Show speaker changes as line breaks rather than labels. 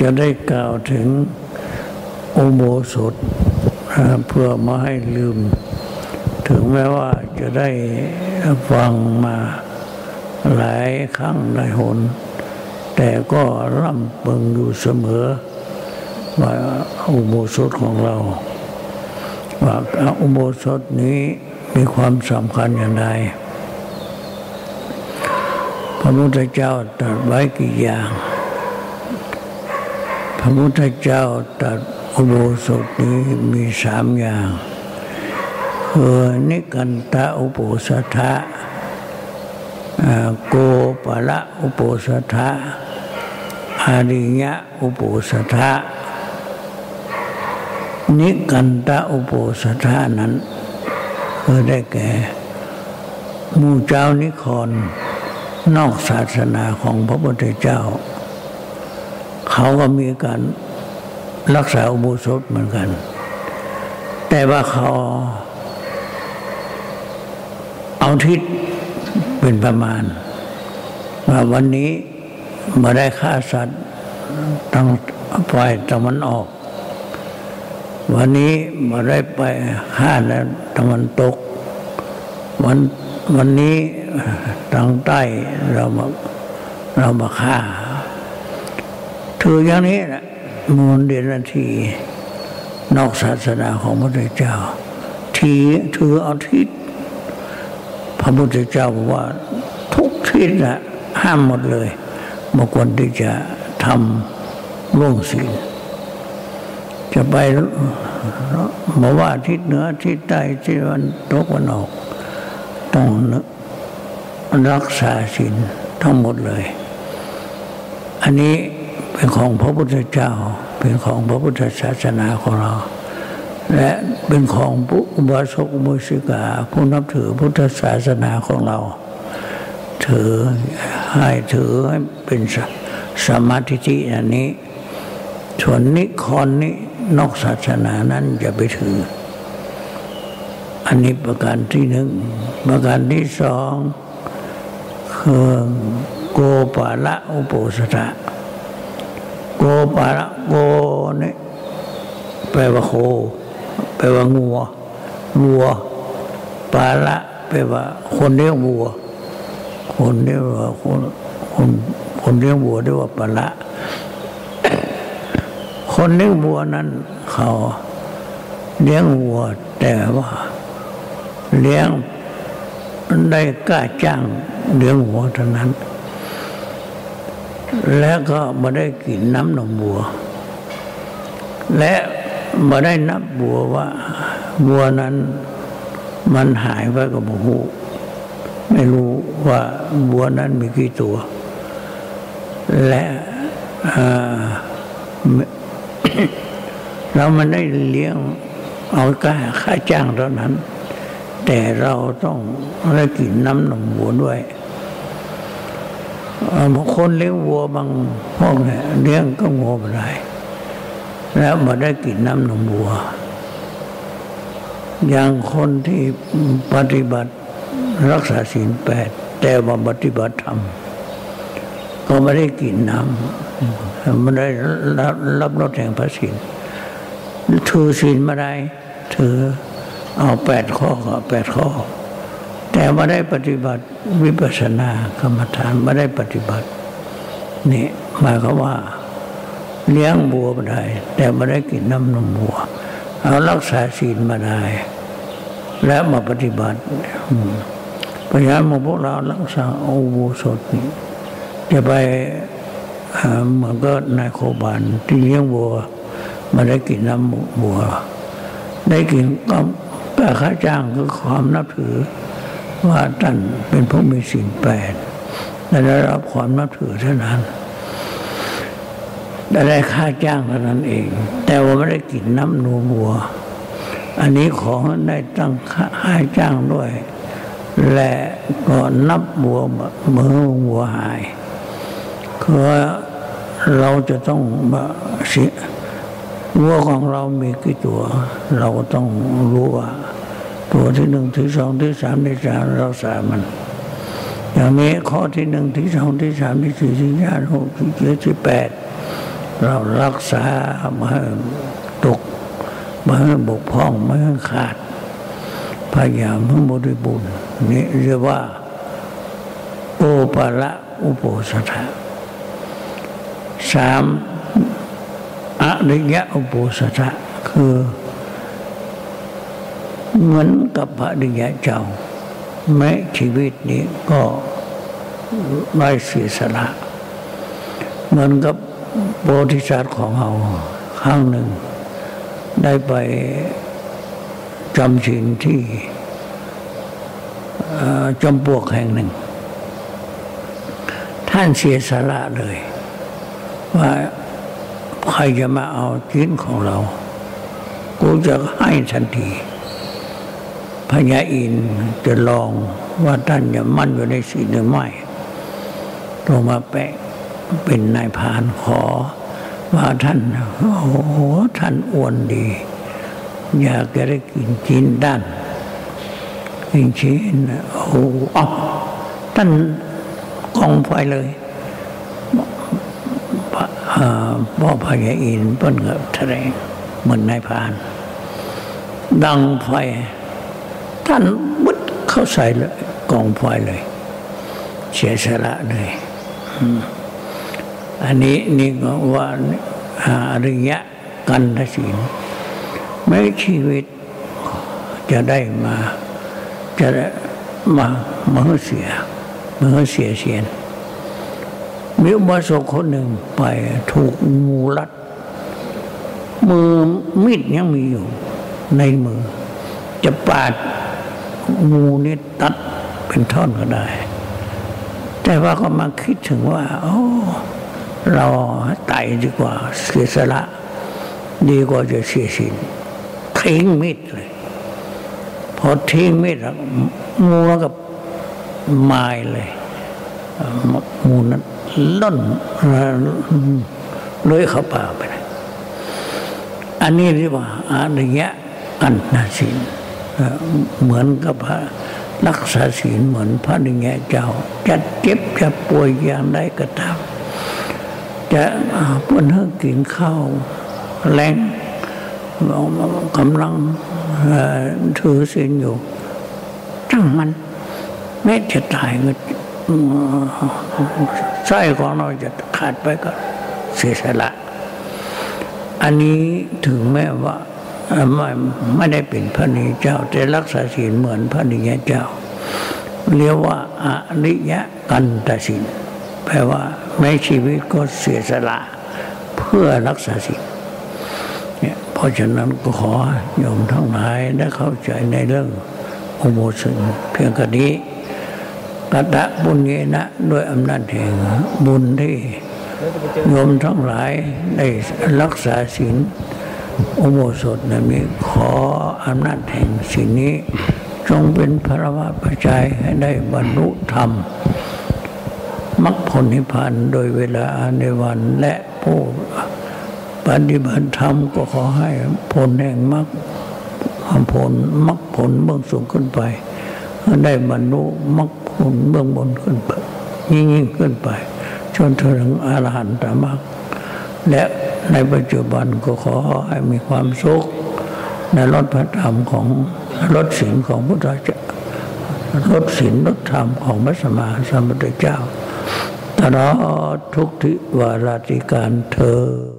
จะได้กล่าวถึงอุโบสถเพื่อไม่ให้ลืม ถึงแม้ว่าจะได้ฟังมาหลายครั้งหลายหน แต่ก็ร่ำเบิงอยู่เสมอ ว่าอุโบสถของเรา ว่าอุโบสถนี้มีความสำคัญอย่างไรพระพุทธเจ้าตรัสไว้กี่อย่าง ระพุทธเจ้าตรัสอุโบสถนี้มีสามอย่างคือนิกันตะอุโบสถะโกปะละอุโบสถะอาริยะอุโบสถะนิกันตะอุโบสถานั้นคือได้แก่มูเจ้านิครนอกศาสนาของพระพุทธเจ้า เขาก็มีการรักษาอุโบสถเหมือนกัน แต่ว่าเขาเอาทิศเป็นประมาณ ว่าวันนี้มาได้ฆ่าสัตว์ตั้งฝ่ายตะวันออก วันนี้มาได้ไปฆ่าแล้วตะวันตก วันวันนี้ทางใต้เรามาเรามาฆ่า ถืออย่างนี้แหละมูลเดนทีนอกศาสนาของพระพุทธเจ้า ทีถือเอาทิศพระพุทธเจ้าบอกว่าทุกทิศนะห้ามหมดเลยบางคนที่จะทำร่วงศีลจะไปบอกว่าทิศเหนือทิศใต้ทิศวันตกวันออก ต้องรักษาศีลทั้งหมดเลย อันนี้ เป็นของพระพุทธเจ้า เป็นของพระพุทธศาสนาของเรา และเป็นของผู้บาสกอุสิกา ผู้นับถือพุทธศาสนาของเรา ถือให้ถือให้เป็นสมาธิอันนี้ส่วนนิคอนนี้นอกศาสนานั้นอย่าไปถือ อันนี้ประการที่หนึ่งประการที่สองคือโกปาละอุปสถะ ปาละโกนี่แปลว่าโค แปลว่างัววัว ปาละแปลว่า คนเลี้ยงวัว คนเรียกว่าคนคนคนเลี้ยงวัวเรียกว่าปาละคนเลี้ยงวัวนั้น เขาเลี้ยงวัว แต่ว่า เลี้ยงได้กล้าจ้างเลี้ยงวัวเท่านั้น แล้วก็มาได้กินน้ำนมวัว และมาได้นับบัวว่าวัวนั้นมันหายไปกับหูไม่รู้ว่าบัวนั้นมีกี่ตัว และเรามันได้เลี้ยงเอาค่าค่าจ้างเท่านั้น แต่เราต้องได้กินน้ำนมวัวด้วย บางคนเลี้ยงวัวบางพวกเนี่ยเลี้ยงก็งัวไม่ได้แล้วมาได้กินน้ำนมวัว อย่างคนที่ปฏิบัติรักษาศีลแปดแต่ว่าปฏิบัติธรรมก็ไม่ได้กินน้ำไม่ได้รับรับรสแห่งพระศีลถือศีลมาได้ถือเอาแปดข้อก็แปดข้อ แต่ไม่ได้ปฏิบัติวิปัสสนากรรมฐานไม่ได้ปฏิบัตินี่หมายความว่า เลี้ยงบัวมาได้ แต่ไม่ได้กินน้ำนมบัว เอารักษาศีลมาได้ แล้วมาปฏิบัติพยายามพวกเรารักษาโอโบสถนี่จะไปเหมือนก็นายโคบานที่เลี้ยงบัวมาได้กินน้ำบัว ได้กินก็ค่าจ้างคือความนับถือ ว่าท่านเป็นผู้มีสิ่งแปดและได้รับความนับถือเท่านั้นได้ได้ค่าจ้างเท่านั้นเอง แต่ว่าไม่ได้กินน้ำนูบัว อันนี้ของได้ตั้งค่าจ้างด้วย และก็นับบัวเมื่อบัวหายคือเราจะต้องเสียวัวของเรามีกี่ตัว เราต้องรู้ว่า ตัวที่หนึ่งที่สองที่สามที่สามเราสามัน อย่างนี้ข้อที่หนึ่งที่สองที่สามที่สี่ที่ห้าหกที่เจ็ดที่แปดเรารักษาไม่ให้ตกไม่ให้บกพร่องไม่ให้ขาดพยายามให้บริบูรณ์นี่เรียกว่าโอปะละอุโปสถะสามอริยะอุโปสถะคือ เหมือนกับพระริยะเจ้า แม้ชีวิตนี้ก็ไร้เสียสละเหมือนกับโพธิสัตว์ของเราครั้งหนึ่ง ได้ไปจำศีลที่จำปวกแห่งหนึ่ง ท่านเสียสละเลย ว่าใครจะมาเอาชิ้นของเรา กูจะให้ทันที พญาอินจะลองว่าท่านจะมั่นอยู่ในศีลหรือไม่ลงมาแปะเป็นนายพานขอ ว่าท่านโอ้โหท่านอ้วนดี อยากจะได้กินจีนด้านกินชิ้นโอ้โหท่านกองไฟเลยพ่อพญาอินเปิ้นกับแถลงเหมือนนายพาน ดังไฟ ท่านบุดเข้าใส่เลยกองไฟเลย เสียสละเลยอันนี้นี่ก็ว่าอริยะกันทศีลไม่ชีวิตจะได้มาจะได้มามหเสียมหเสียเสียนมีอุบาสกคนหนึ่งไปถูกงูรัด มือมีดยังมีอยู่ในมือ จะปาด งูนี่ตัดเป็นท่อนก็ได้ แต่ว่าก็มาคิดถึงว่า โอ้เราตายดีกว่า เสียสละ ดีกว่าจะเสียสินทิ้งมีดเลย พอทิ้งมีดล้วงูก็มายเลยงูนั้นล่นเลื้อยเข้าป่าไปเลยอันนี้เรียกว่าอาริยะอันนาศีล เหมือนกับพระรักษาศีลเหมือนพระนิยเจ้า จะเจ็บจะป่วยอย่างใดก็ตามจะเพื่อนเฮกินข้าวแรงกำลังถือศีลอยู่จังมันแม้จะตายก็ไส้ของเราจะขาดไปก็เสียสละ อันนี้ถึงแม้ว่า ไม่ไม่ได้เป็นพระนิเจ้า แต่รักษาศีลเหมือนพระนิยเจ้า เรียกว่าอริยะกันตศีลแปลว่าแม้ชีวิตก็เสียสละเพื่อรักษาศีลเนี่ยเพราะฉะนั้นก็ขอโยมทั้งหลายได้เข้าใจในเรื่องอุโบสถเพียงกระนี้กตะบุญเยนะด้วยอำนาจแห่งบุญที่โยมทั้งหลายได้รักษาศีล อุโบสถนั้นนี้ขออำนาจแห่งสิ่งนี้ จงเป็นพระวะปัจจัยให้ได้บรรลุธรรมมรรคผลนิพพานโดยเวลาในวันและผู้ปฏิบัติธรรมก็ขอให้ผลแห่งมรรคผลมรรคผลเบื้องสูงขึ้นไป ได้บรรลุมรรคผลเบื้องบนขึ้นไปยิ่งยิ่งขึ้นไป จนถึงอรหันตมรรคและ ในปัจจุบันก็ขอให้มีความสุขในรถพระธรรมของรถศีลของพุทธเจ้ารถศีลรถธรรมของพระสมมาสัมพุทธเจ้าตลอดทุกทิวาราติการเธอ